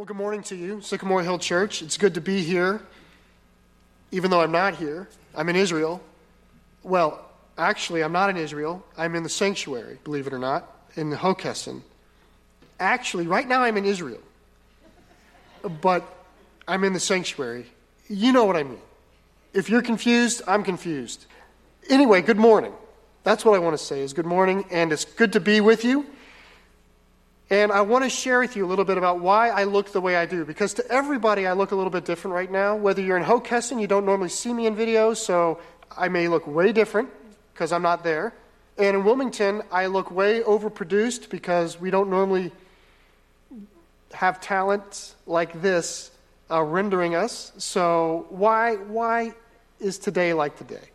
Well, good morning to you, Sycamore Hill Church. It's good to be here, even though I'm not here. I'm in Israel. Well, actually, I'm not in Israel. I'm in the sanctuary, believe it or not, in Hockessin. Actually, right now I'm in Israel, but I'm in the sanctuary. You know what I mean. If you're confused, I'm confused. Anyway, good morning. That's what I want to say is good morning, and it's good to be with you. And I want to share with you a little bit about why I look the way I do. Because to everybody, I look a little bit different right now. Whether you're in Hockessin, you don't normally see me in videos, so I may look way different because I'm not there. And in Wilmington, I look way overproduced because we don't normally have talent like this uh, rendering us. So why, why is today like today?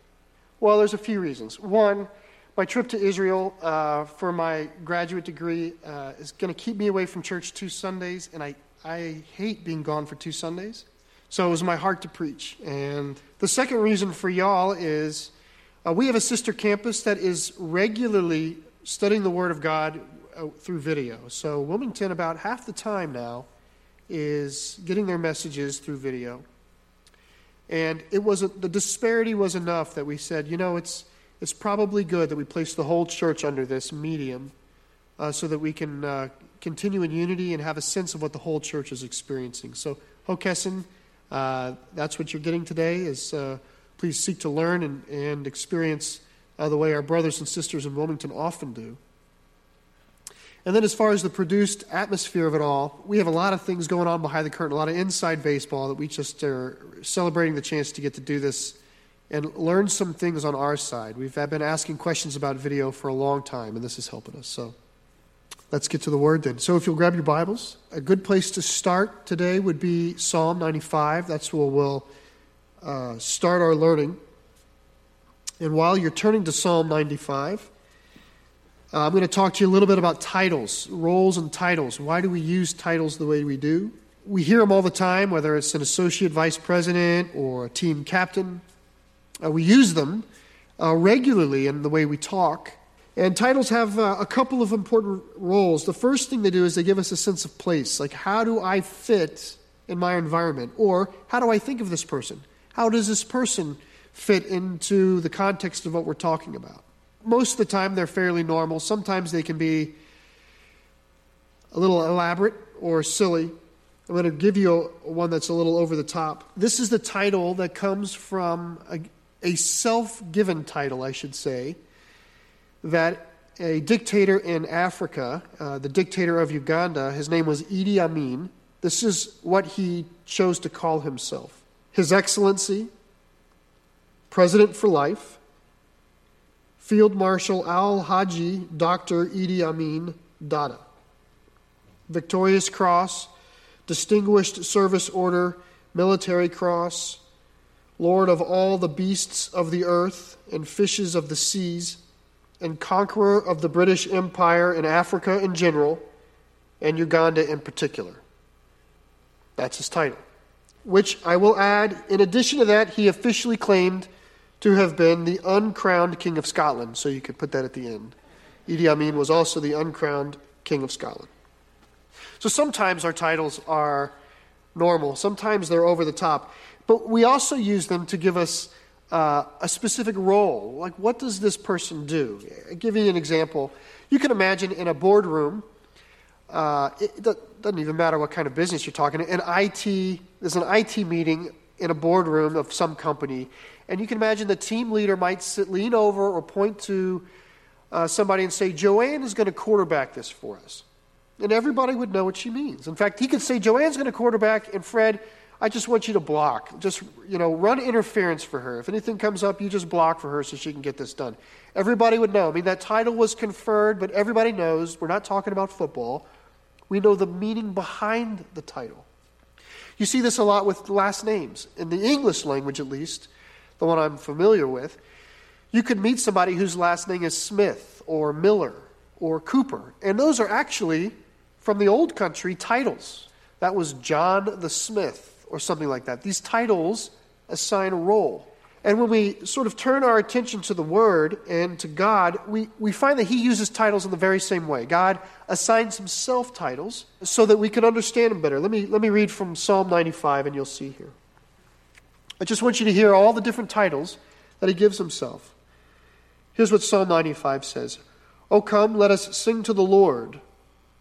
Well, there's a few reasons. One, my trip to Israel uh, for my graduate degree uh, is going to keep me away from church two Sundays, and I, I hate being gone for two Sundays. So it was my heart to preach. And the second reason for y'all is uh, we have a sister campus that is regularly studying the Word of God uh, through video. So Wilmington, about half the time now, is getting their messages through video. And it was a, the disparity was enough that we said, you know, it's it's probably good that we place the whole church under this medium uh, so that we can uh, continue in unity and have a sense of what the whole church is experiencing. So, Hockessin, uh, that's what you're getting today is uh, please seek to learn and, and experience uh, the way our brothers and sisters in Wilmington often do. And then, as far as the produced atmosphere of it all, we have a lot of things going on behind the curtain, a lot of inside baseball that we just are celebrating the chance to get to do this and learn some things on our side. We've been asking questions about video for a long time, and this is helping us. So let's get to the word then. So if you'll grab your Bibles, a good place to start today would be Psalm 95. That's where we'll uh, start our learning. And while you're turning to Psalm 95, uh, I'm going to talk to you a little bit about titles, roles and titles. Why do we use titles the way we do? We hear them all the time, whether it's an associate vice president or a team captain uh, we use them uh, regularly in the way we talk. And titles have uh, a couple of important roles. The first thing they do is they give us a sense of place. Like, how do I fit in my environment? Or, how do I think of this person? How does this person fit into the context of what we're talking about? Most of the time, they're fairly normal. Sometimes they can be a little elaborate or silly. I'm going to give you one that's a little over the top. This is the title that comes from a, self given title, I should say, that a dictator in Africa, uh, the dictator of Uganda, his name was Idi Amin. This is what he chose to call himself His Excellency, President for Life, Field Marshal Al Haji Dr. Idi Amin Dada. Victorious Cross, Distinguished Service Order, Military Cross, Lord of all the beasts of the earth and fishes of the seas, and conqueror of the British Empire and Africa in general, and Uganda in particular. That's his title. Which I will add, in addition to that, he officially claimed to have been the uncrowned King of Scotland, so you could put that at the end. Idi Amin was also the uncrowned King of Scotland. So sometimes our titles are normal, sometimes they're over the top. But we also use them to give us uh, a specific role. Like, what does this person do? I'll give you an example. You can imagine in a boardroom, uh, it doesn't even matter what kind of business you're talking. An IT, there's an IT meeting in a boardroom of some company, and you can imagine the team leader might sit, lean over or point to uh, somebody and say, Joanne is going to quarterback this for us. And everybody would know what she means. In fact, he could say, Joanne's going to quarterback, and Fred, I just want you to block. Just, you know, run interference for her. If anything comes up, you just block for her so she can get this done. Everybody would know. I mean, that title was conferred, but everybody knows we're not talking about football. We know the meaning behind the title. You see this a lot with last names. In the English language, at least, the one I'm familiar with, you could meet somebody whose last name is Smith or Miller or Cooper. And those are actually, from the old country, titles. That was John the Smith or something like that. These titles assign a role. And when we sort of turn our attention to the Word and to God, we, we find that He uses titles in the very same way. God assigns Himself titles so that we can understand Him better. Let me, let me read from Psalm 95, and you'll see here. I just want you to hear all the different titles that He gives Himself. Here's what Psalm 95 says Oh, come, let us sing to the Lord.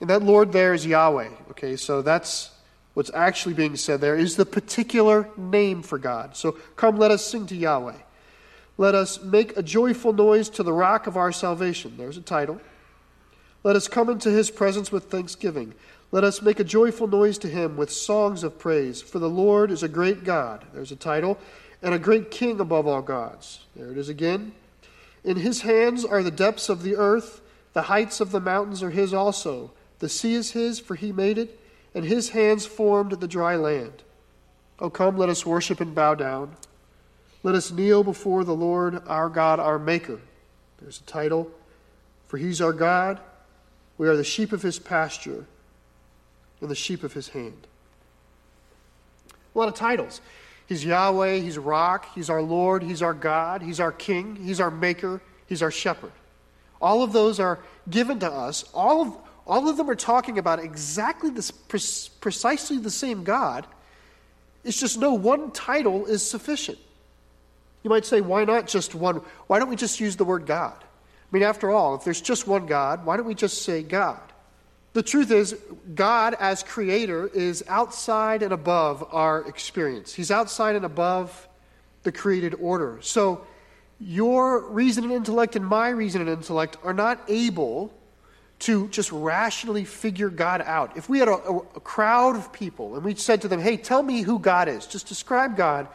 And that Lord there is Yahweh. Okay, so that's what's actually being said there is the particular name for God. So come, let us sing to Yahweh. Let us make a joyful noise to the rock of our salvation. There's a title. Let us come into his presence with thanksgiving. Let us make a joyful noise to him with songs of praise. For the Lord is a great God. There's a title. And a great king above all gods. There it is again. In his hands are the depths of the earth. The heights of the mountains are his also. The sea is his, for he made it and his hands formed the dry land. Oh, come, let us worship and bow down. Let us kneel before the Lord our God, our Maker. There's a title. For he's our God. We are the sheep of his pasture and the sheep of his hand. A lot of titles. He's Yahweh, he's rock, he's our Lord, he's our God, he's our king, he's our maker, he's our shepherd. All of those are given to us. All of all of them are talking about exactly this, precisely the same God. It's just no one title is sufficient. You might say, why not just one? Why don't we just use the word God? I mean, after all, if there's just one God, why don't we just say God? The truth is, God as creator is outside and above our experience. He's outside and above the created order. So, your reason and intellect and my reason and intellect are not able to just rationally figure God out. If we had a, a, crowd of people and we said to them, hey, tell me who God is, just describe God,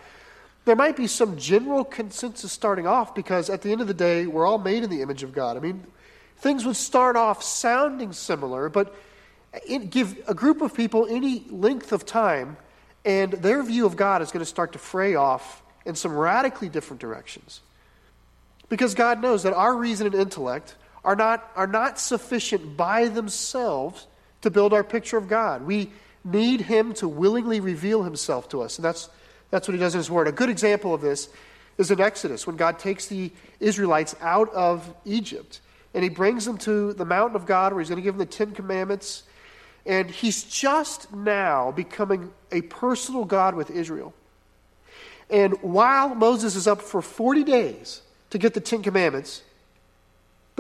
there might be some general consensus starting off because at the end of the day, we're all made in the image of God. I mean, things would start off sounding similar, but give a group of people any length of time, and their view of God is going to start to fray off in some radically different directions. Because God knows that our reason and intellect are not, are not sufficient by themselves to build our picture of God. We need Him to willingly reveal Himself to us. And that's, that's what He does in His Word. A good example of this is in Exodus, when God takes the Israelites out of Egypt and He brings them to the mountain of God where He's going to give them the Ten Commandments. And He's just now becoming a personal God with Israel. And while Moses is up for 40 days to get the Ten Commandments,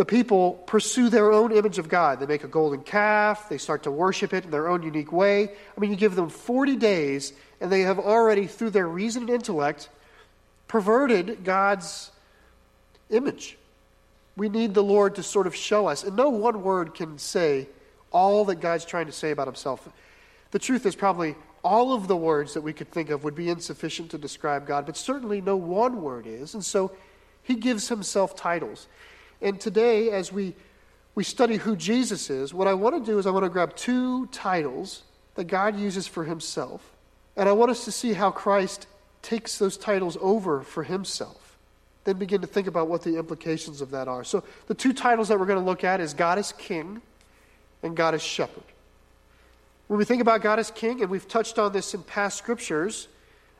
the people pursue their own image of God. They make a golden calf, they start to worship it in their own unique way. I mean, you give them 40 days, and they have already, through their reason and intellect, perverted God's image. We need the Lord to sort of show us. And no one word can say all that God's trying to say about himself. The truth is, probably all of the words that we could think of would be insufficient to describe God, but certainly no one word is. And so he gives himself titles. And today, as we, we study who Jesus is, what I want to do is I want to grab two titles that God uses for himself. And I want us to see how Christ takes those titles over for himself. Then begin to think about what the implications of that are. So, the two titles that we're going to look at is God is King and God is Shepherd. When we think about God as King, and we've touched on this in past scriptures,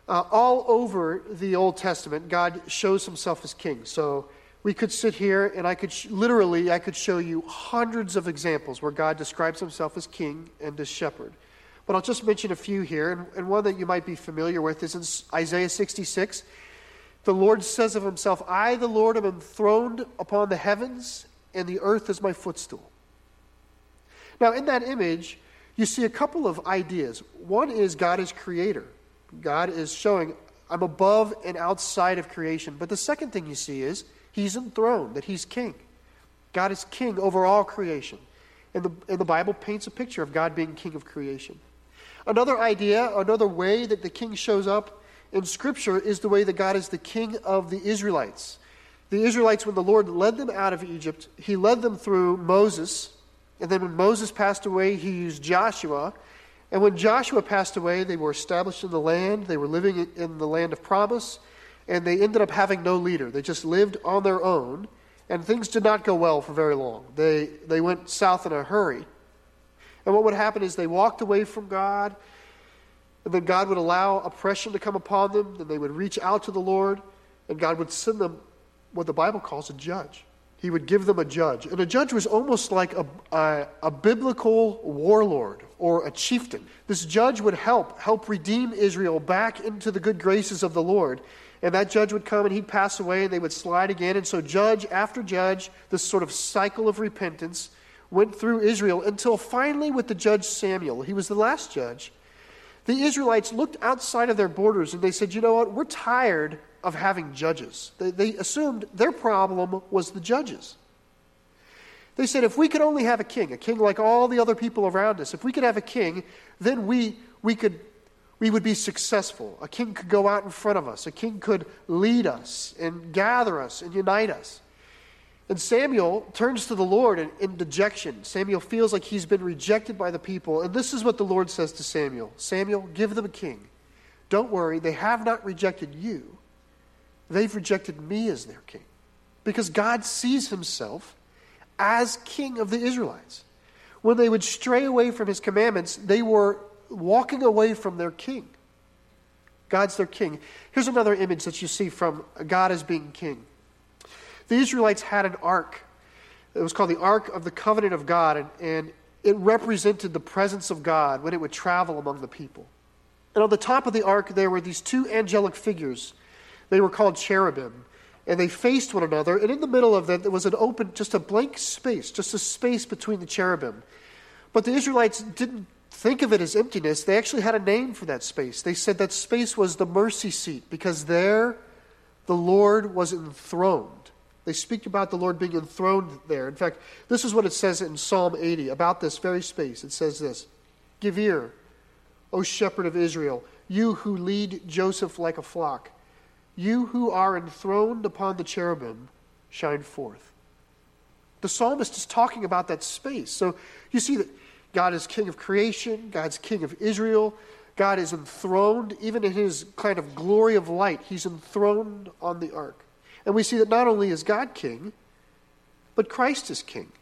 uh, all over the Old Testament, God shows himself as King. So, we could sit here and I could sh- literally I could show you hundreds of examples where God describes himself as king and as shepherd. But I'll just mention a few here, and, and one that you might be familiar with is in Isaiah 66. The Lord says of himself, I, the Lord, am enthroned upon the heavens, and the earth is my footstool. Now, in that image, you see a couple of ideas. One is God is creator. God is showing, I'm above and outside of creation. But the second thing you see is, He's enthroned, that He's king. God is king over all creation. And the, and the Bible paints a picture of God being king of creation. Another idea, another way that the king shows up in Scripture is the way that God is the king of the Israelites. The Israelites, when the Lord led them out of Egypt, He led them through Moses. And then when Moses passed away, He used Joshua. And when Joshua passed away, they were established in the land. They were living in the land of promise and they ended up having no leader. They just lived on their own, and things did not go well for very long. They, they went south in a hurry. And what would happen is they walked away from God, and then God would allow oppression to come upon them, then they would reach out to the Lord, And God would send them what the Bible calls a judge. He would give them a judge. And a judge was almost like a, a, a, biblical warlord or a chieftain. This judge would help, help redeem Israel back into the good graces of the Lord. And that judge would come and he'd pass away and they would slide again. And so, judge after judge, this sort of cycle of repentance went through Israel until finally, with the judge Samuel, he was the last judge, the Israelites looked outside of their borders and they said, You know what? We're tired of having judges. They, they assumed their problem was the judges. They said, If we could only have a king, a king like all the other people around us, if we could have a king, then we, we could we would be successful. A king could go out in front of us, a king could lead us and gather us and unite us. And Samuel turns to the Lord in, in, dejection. Samuel feels like he's been rejected by the people. And this is what the Lord says to Samuel Samuel, give them a king. Don't worry, they have not rejected you, they've rejected me as their king. Because God sees himself as king of the Israelites. When they would stray away from his commandments, they were walking away from their king. God's their king. Here's another image that you see from God as being king. The Israelites had an ark. It was called the Ark of the Covenant of God, and, and it represented the presence of God when it would travel among the people. And on the top of the ark, there were these two angelic figures. They were called cherubim. And they faced one another, and in the middle of them, there was an open, just a blank space, just a space between the cherubim. But the Israelites didn't think of it as emptiness, they actually had a name for that space. They said that space was the mercy seat because there the Lord was enthroned. They speak about the Lord being enthroned there. In fact, this is what it says in Psalm 80 about this very space. It says this Give ear, O shepherd of Israel, you who lead Joseph like a flock, you who are enthroned upon the cherubim, shine forth. The psalmist is talking about that space. So you see that God is king of creation, God's king of Israel. God is enthroned, even in his kind of glory of light, he's enthroned on the ark. And we see that not only is God king, but Christ is king.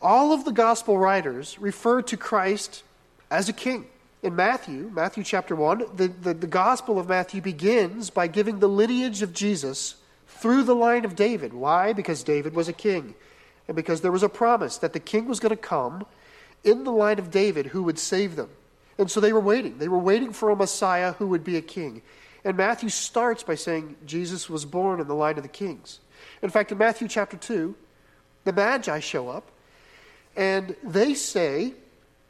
All of the gospel writers refer to Christ as a king. In Matthew, Matthew chapter 1, the, the, the, gospel of Matthew begins by giving the lineage of Jesus through the line of David. Why? Because David was a king. And because there was a promise that the king was going to come in the line of David who would save them. And so they were waiting. They were waiting for a Messiah who would be a king. And Matthew starts by saying Jesus was born in the line of the kings. In fact, in Matthew chapter 2, the Magi show up and they say,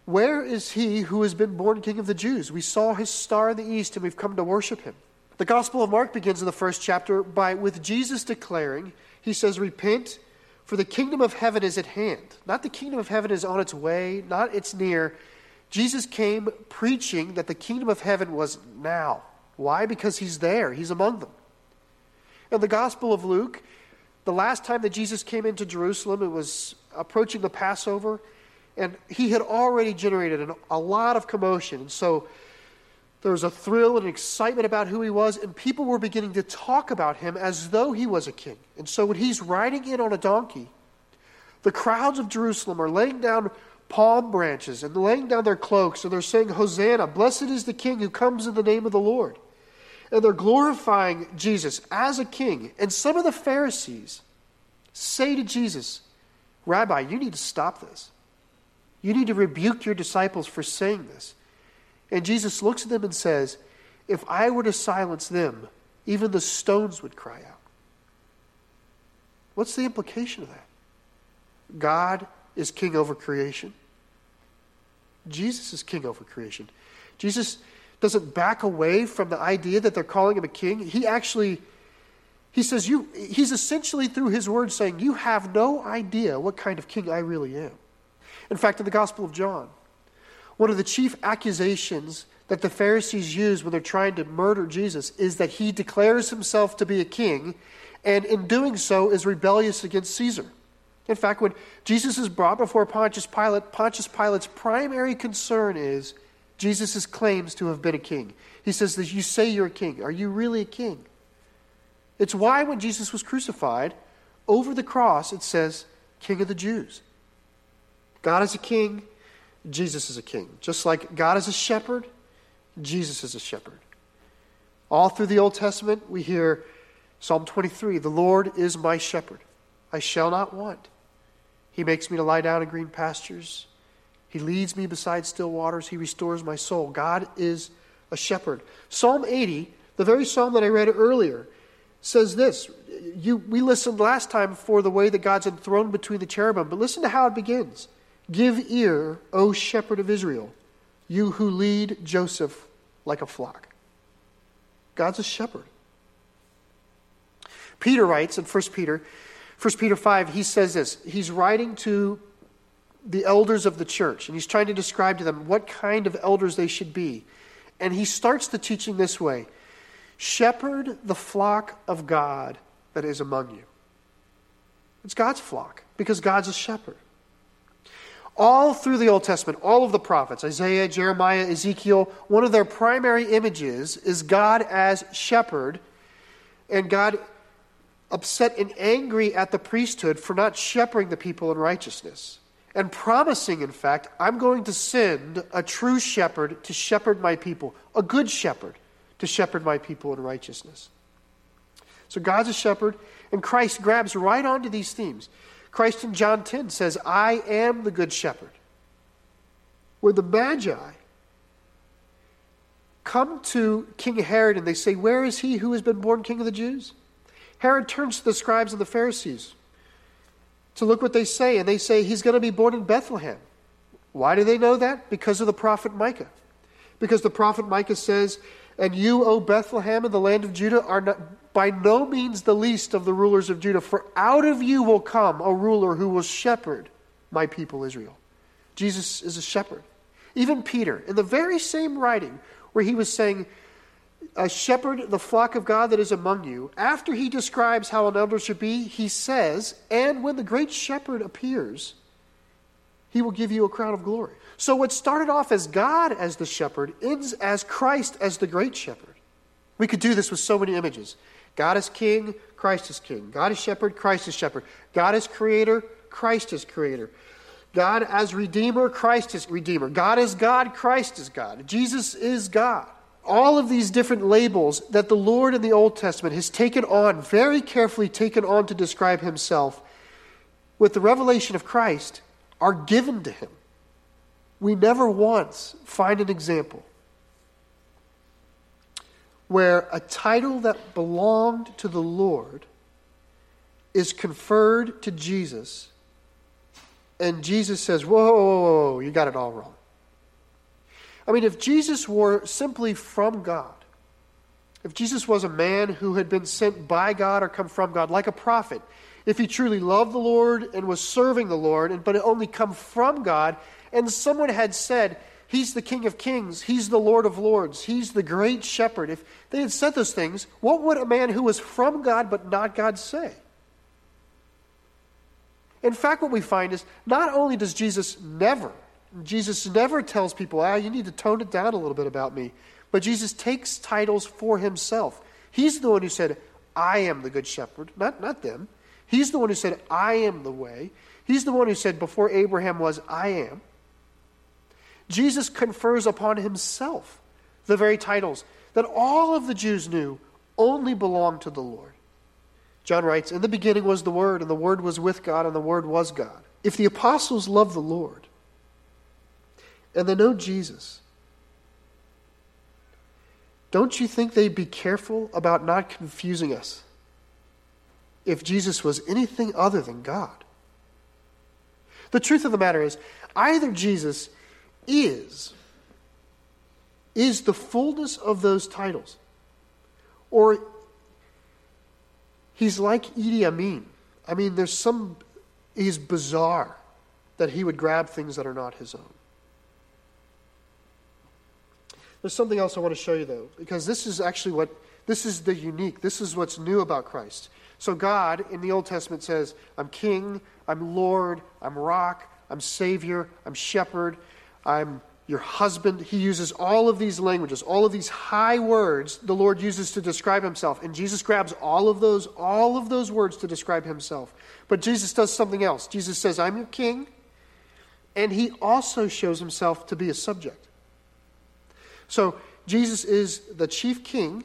Where is he who has been born king of the Jews? We saw his star in the east and we've come to worship him. The Gospel of Mark begins in the first chapter by with Jesus declaring, He says, Repent for the kingdom of heaven is at hand. Not the kingdom of heaven is on its way, not it's near. Jesus came preaching that the kingdom of heaven was now. Why? Because he's there, he's among them. In the Gospel of Luke, the last time that Jesus came into Jerusalem, it was approaching the Passover, and he had already generated an, a lot of commotion. And so there was a thrill and excitement about who he was, and people were beginning to talk about him as though he was a king. And so when he's riding in on a donkey, the crowds of Jerusalem are laying down palm branches and laying down their cloaks, and they're saying, Hosanna, blessed is the king who comes in the name of the Lord. And they're glorifying Jesus as a king. And some of the Pharisees say to Jesus, Rabbi, you need to stop this. You need to rebuke your disciples for saying this. And Jesus looks at them and says, If I were to silence them, even the stones would cry out. What's the implication of that? God is king over creation. Jesus is king over creation. Jesus doesn't back away from the idea that they're calling him a king. He actually he says you he's essentially through his words saying you have no idea what kind of king I really am. In fact, in the Gospel of John, one of the chief accusations that the Pharisees use when they're trying to murder Jesus is that he declares himself to be a king, and in doing so is rebellious against Caesar. In fact, when Jesus is brought before Pontius Pilate, Pontius Pilate's primary concern is Jesus' claims to have been a king. He says that you say you're a king. Are you really a king? It's why when Jesus was crucified, over the cross it says, King of the Jews. God is a king, Jesus is a king. Just like God is a shepherd, Jesus is a shepherd. All through the Old Testament, we hear Psalm 23 The Lord is my shepherd, I shall not want. He makes me to lie down in green pastures. He leads me beside still waters. He restores my soul. God is a shepherd. Psalm 80, the very psalm that I read earlier, says this. You, we listened last time for the way that God's enthroned between the cherubim, but listen to how it begins. Give ear, O shepherd of Israel, you who lead Joseph like a flock. God's a shepherd. Peter writes in 1 Peter, 1 Peter 5, he says this. He's writing to the elders of the church, and he's trying to describe to them what kind of elders they should be. And he starts the teaching this way Shepherd the flock of God that is among you. It's God's flock because God's a shepherd. All through the Old Testament, all of the prophets, Isaiah, Jeremiah, Ezekiel, one of their primary images is God as shepherd, and God upset and angry at the priesthood for not shepherding the people in righteousness. And promising, in fact, I'm going to send a true shepherd to shepherd my people, a good shepherd to shepherd my people in righteousness. So God's a shepherd, and Christ grabs right onto these themes. Christ in John 10 says, I am the good shepherd. Where the Magi come to King Herod and they say, Where is he who has been born king of the Jews? Herod turns to the scribes and the Pharisees to look what they say, and they say, He's going to be born in Bethlehem. Why do they know that? Because of the prophet Micah. Because the prophet Micah says, And you, O Bethlehem, in the land of Judah, are not, by no means the least of the rulers of Judah, for out of you will come a ruler who will shepherd my people Israel. Jesus is a shepherd. Even Peter, in the very same writing where he was saying, a shepherd the flock of God that is among you, after he describes how an elder should be, he says, And when the great shepherd appears, he will give you a crown of glory. So, what started off as God as the shepherd ends as Christ as the great shepherd. We could do this with so many images. God is king, Christ is king. God is shepherd, Christ is shepherd. God is creator, Christ is creator. God as redeemer, Christ is redeemer. God is God, Christ is God. Jesus is God all of these different labels that the Lord in the Old Testament has taken on, very carefully taken on to describe himself, with the revelation of Christ, are given to him. We never once find an example where a title that belonged to the Lord is conferred to Jesus, and Jesus says, Whoa, whoa, whoa, whoa, you got it all wrong. I mean, if Jesus were simply from God, if Jesus was a man who had been sent by God or come from God, like a prophet, if he truly loved the Lord and was serving the Lord, and, but it only come from God, and someone had said, He's the King of Kings, He's the Lord of Lords, He's the great shepherd, if they had said those things, what would a man who was from God but not God say? In fact, what we find is not only does Jesus never Jesus never tells people, ah, you need to tone it down a little bit about me. But Jesus takes titles for himself. He's the one who said, I am the good shepherd, not, not them. He's the one who said, I am the way. He's the one who said, before Abraham was, I am. Jesus confers upon himself the very titles that all of the Jews knew only belonged to the Lord. John writes, In the beginning was the Word, and the Word was with God, and the Word was God. If the apostles love the Lord, and they know Jesus, don't you think they'd be careful about not confusing us if Jesus was anything other than God? The truth of the matter is, either Jesus is is the fullness of those titles, or he's like Idi Amin. I mean, there's some, he's bizarre that he would grab things that are not his own. There's something else I want to show you, though, because this is actually what, this is the unique, this is what's new about Christ. So, God in the Old Testament says, I'm king, I'm Lord, I'm rock, I'm Savior, I'm shepherd, I'm your husband. He uses all of these languages, all of these high words the Lord uses to describe himself. And Jesus grabs all of those, all of those words to describe himself. But Jesus does something else. Jesus says, I'm your king. And he also shows himself to be a subject. So Jesus is the chief king,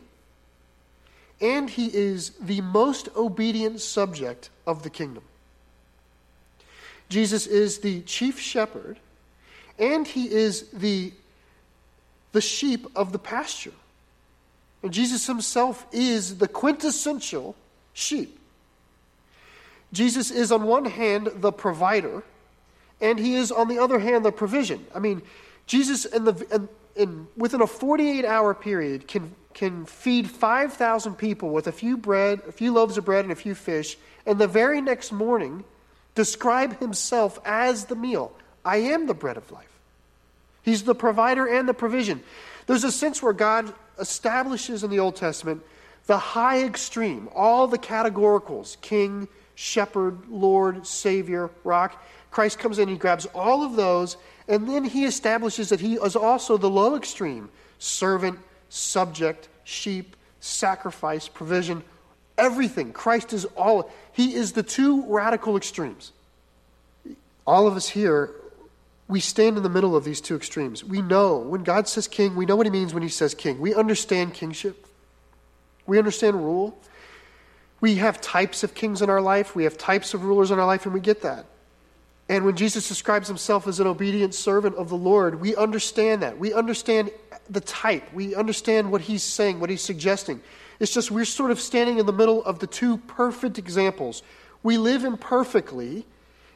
and he is the most obedient subject of the kingdom. Jesus is the chief shepherd, and he is the, the sheep of the pasture. And Jesus himself is the quintessential sheep. Jesus is, on one hand, the provider, and he is, on the other hand, the provision. I mean, Jesus, in the, in, in, within a 48 hour period, can, can feed 5,000 people with a few bread, a few loaves of bread, and a few fish, and the very next morning describe himself as the meal. I am the bread of life. He's the provider and the provision. There's a sense where God establishes in the Old Testament the high extreme, all the categoricals king, shepherd, Lord, Savior, rock. Christ comes in, he grabs all of those, and then he establishes that he is also the low extreme servant, subject, sheep, sacrifice, provision, everything. Christ is all, he is the two radical extremes. All of us here, we stand in the middle of these two extremes. We know when God says king, we know what he means when he says king. We understand kingship, we understand rule. We have types of kings in our life, we have types of rulers in our life, and we get that. And when Jesus describes himself as an obedient servant of the Lord, we understand that. We understand the type. We understand what he's saying, what he's suggesting. It's just we're sort of standing in the middle of the two perfect examples. We live imperfectly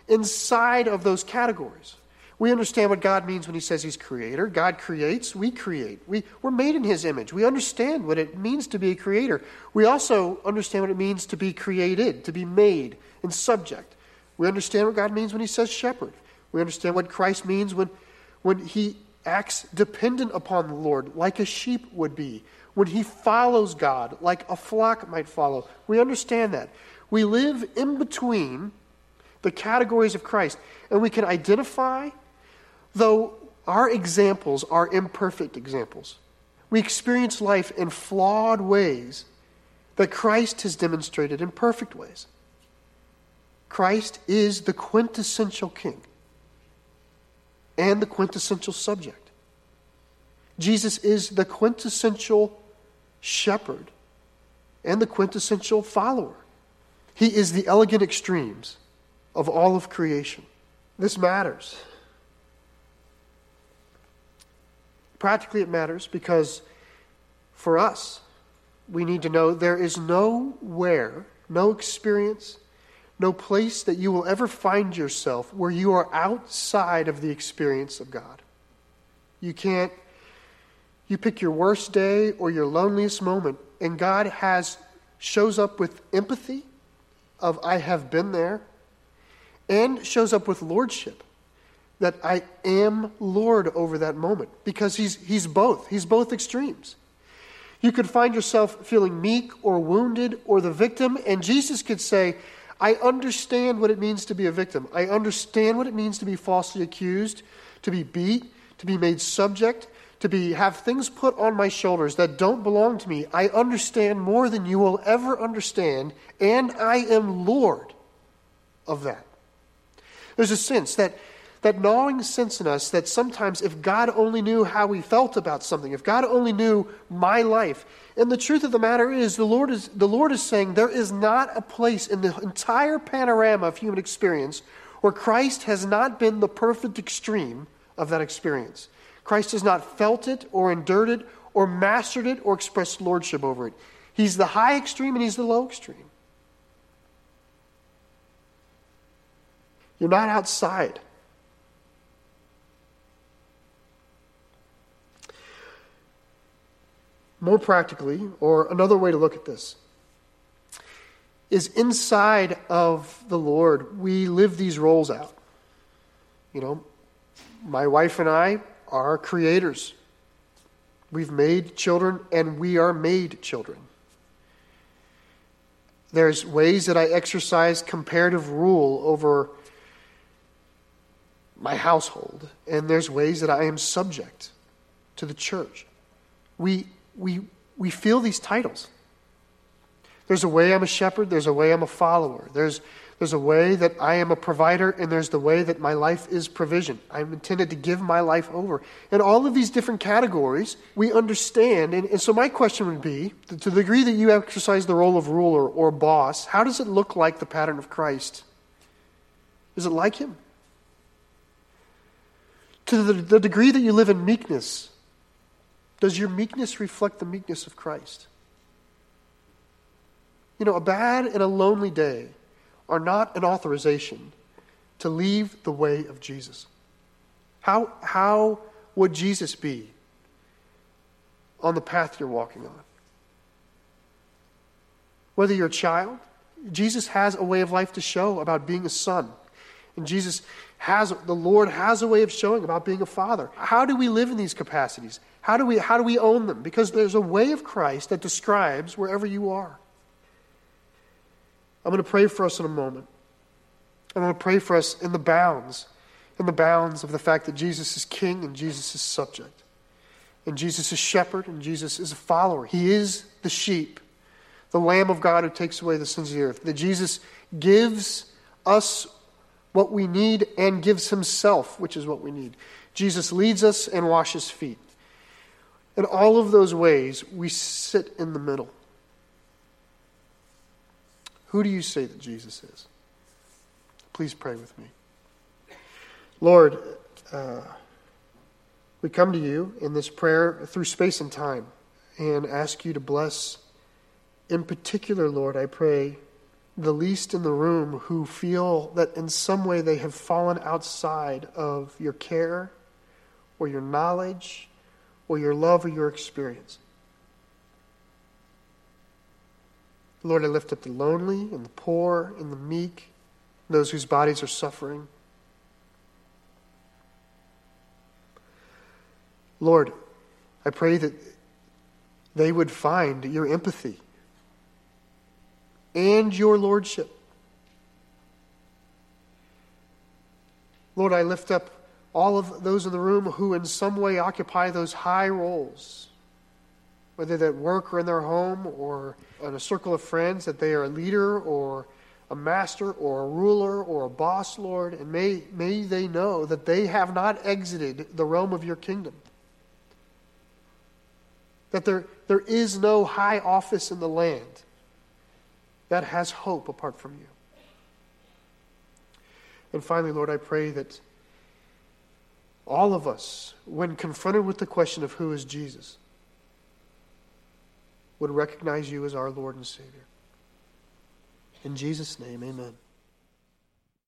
inside of those categories. We understand what God means when He says He's creator. God creates, we create. We, we're made in His image. We understand what it means to be a creator. We also understand what it means to be created, to be made and subject. We understand what God means when He says shepherd. We understand what Christ means when, when He acts dependent upon the Lord, like a sheep would be. When He follows God, like a flock might follow. We understand that. We live in between the categories of Christ, and we can identify though our examples are imperfect examples. We experience life in flawed ways that Christ has demonstrated in perfect ways. Christ is the quintessential king and the quintessential subject. Jesus is the quintessential shepherd and the quintessential follower. He is the elegant extremes of all of creation. This matters. Practically, it matters because for us, we need to know there is nowhere, no experience, no place that you will ever find yourself where you are outside of the experience of God. You can't, you pick your worst day or your loneliest moment, and God has, shows up with empathy of I have been there, and shows up with lordship that I am Lord over that moment because he's, he's both. He's both extremes. You could find yourself feeling meek or wounded or the victim, and Jesus could say, I understand what it means to be a victim. I understand what it means to be falsely accused, to be beat, to be made subject, to be have things put on my shoulders that don't belong to me. I understand more than you will ever understand, and I am Lord of that. There's a sense that that gnawing sense in us that sometimes if God only knew how we felt about something, if God only knew my life, and the truth of the matter is the Lord is the Lord is saying there is not a place in the entire panorama of human experience where Christ has not been the perfect extreme of that experience. Christ has not felt it or endured it or mastered it or expressed lordship over it. He's the high extreme and he's the low extreme. You're not outside more practically, or another way to look at this, is inside of the Lord, we live these roles out. You know, my wife and I are creators. We've made children and we are made children. There's ways that I exercise comparative rule over my household, and there's ways that I am subject to the church. We we, we feel these titles. There's a way I'm a shepherd, there's a way I'm a follower. There's, There's a way that I am a provider, and there's the way that my life is provision. I'm intended to give my life over. And all of these different categories we understand. And, and so, my question would be to the degree that you exercise the role of ruler or boss, how does it look like the pattern of Christ? Is it like him? To the, the degree that you live in meekness, does your meekness reflect the meekness of Christ? You know, a bad and a lonely day are not an authorization to leave the way of Jesus. How, how would Jesus be on the path you're walking on? Whether you're a child, Jesus has a way of life to show about being a son. And Jesus has, the Lord has a way of showing about being a father. How do we live in these capacities? How do we, how do we own them? Because there's a way of Christ that describes wherever you are. I'm going to pray for us in a moment. I'm going to pray for us in the bounds, in the bounds of the fact that Jesus is king and Jesus is subject. And Jesus is shepherd and Jesus is a follower. He is the sheep, the Lamb of God who takes away the sins of the earth. That Jesus gives us what we need and gives himself, which is what we need. Jesus leads us and washes feet. In all of those ways, we sit in the middle. Who do you say that Jesus is? Please pray with me. Lord, uh, we come to you in this prayer through space and time and ask you to bless, in particular, Lord, I pray, the least in the room who feel that in some way they have fallen outside of your care or your knowledge or your love or your experience. Lord, I lift up the lonely and the poor and the meek, those whose bodies are suffering. Lord, I pray that they would find your empathy and your lordship. Lord, I lift up all of those in the room who in some way occupy those high roles whether at work or in their home or in a circle of friends, that they are a leader or a master or a ruler or a boss, Lord, and may, may they know that they have not exited the realm of your kingdom. That there, there is no high office in the land that has hope apart from you. And finally, Lord, I pray that all of us, when confronted with the question of who is Jesus, would recognize you as our Lord and Savior. In Jesus' name, amen.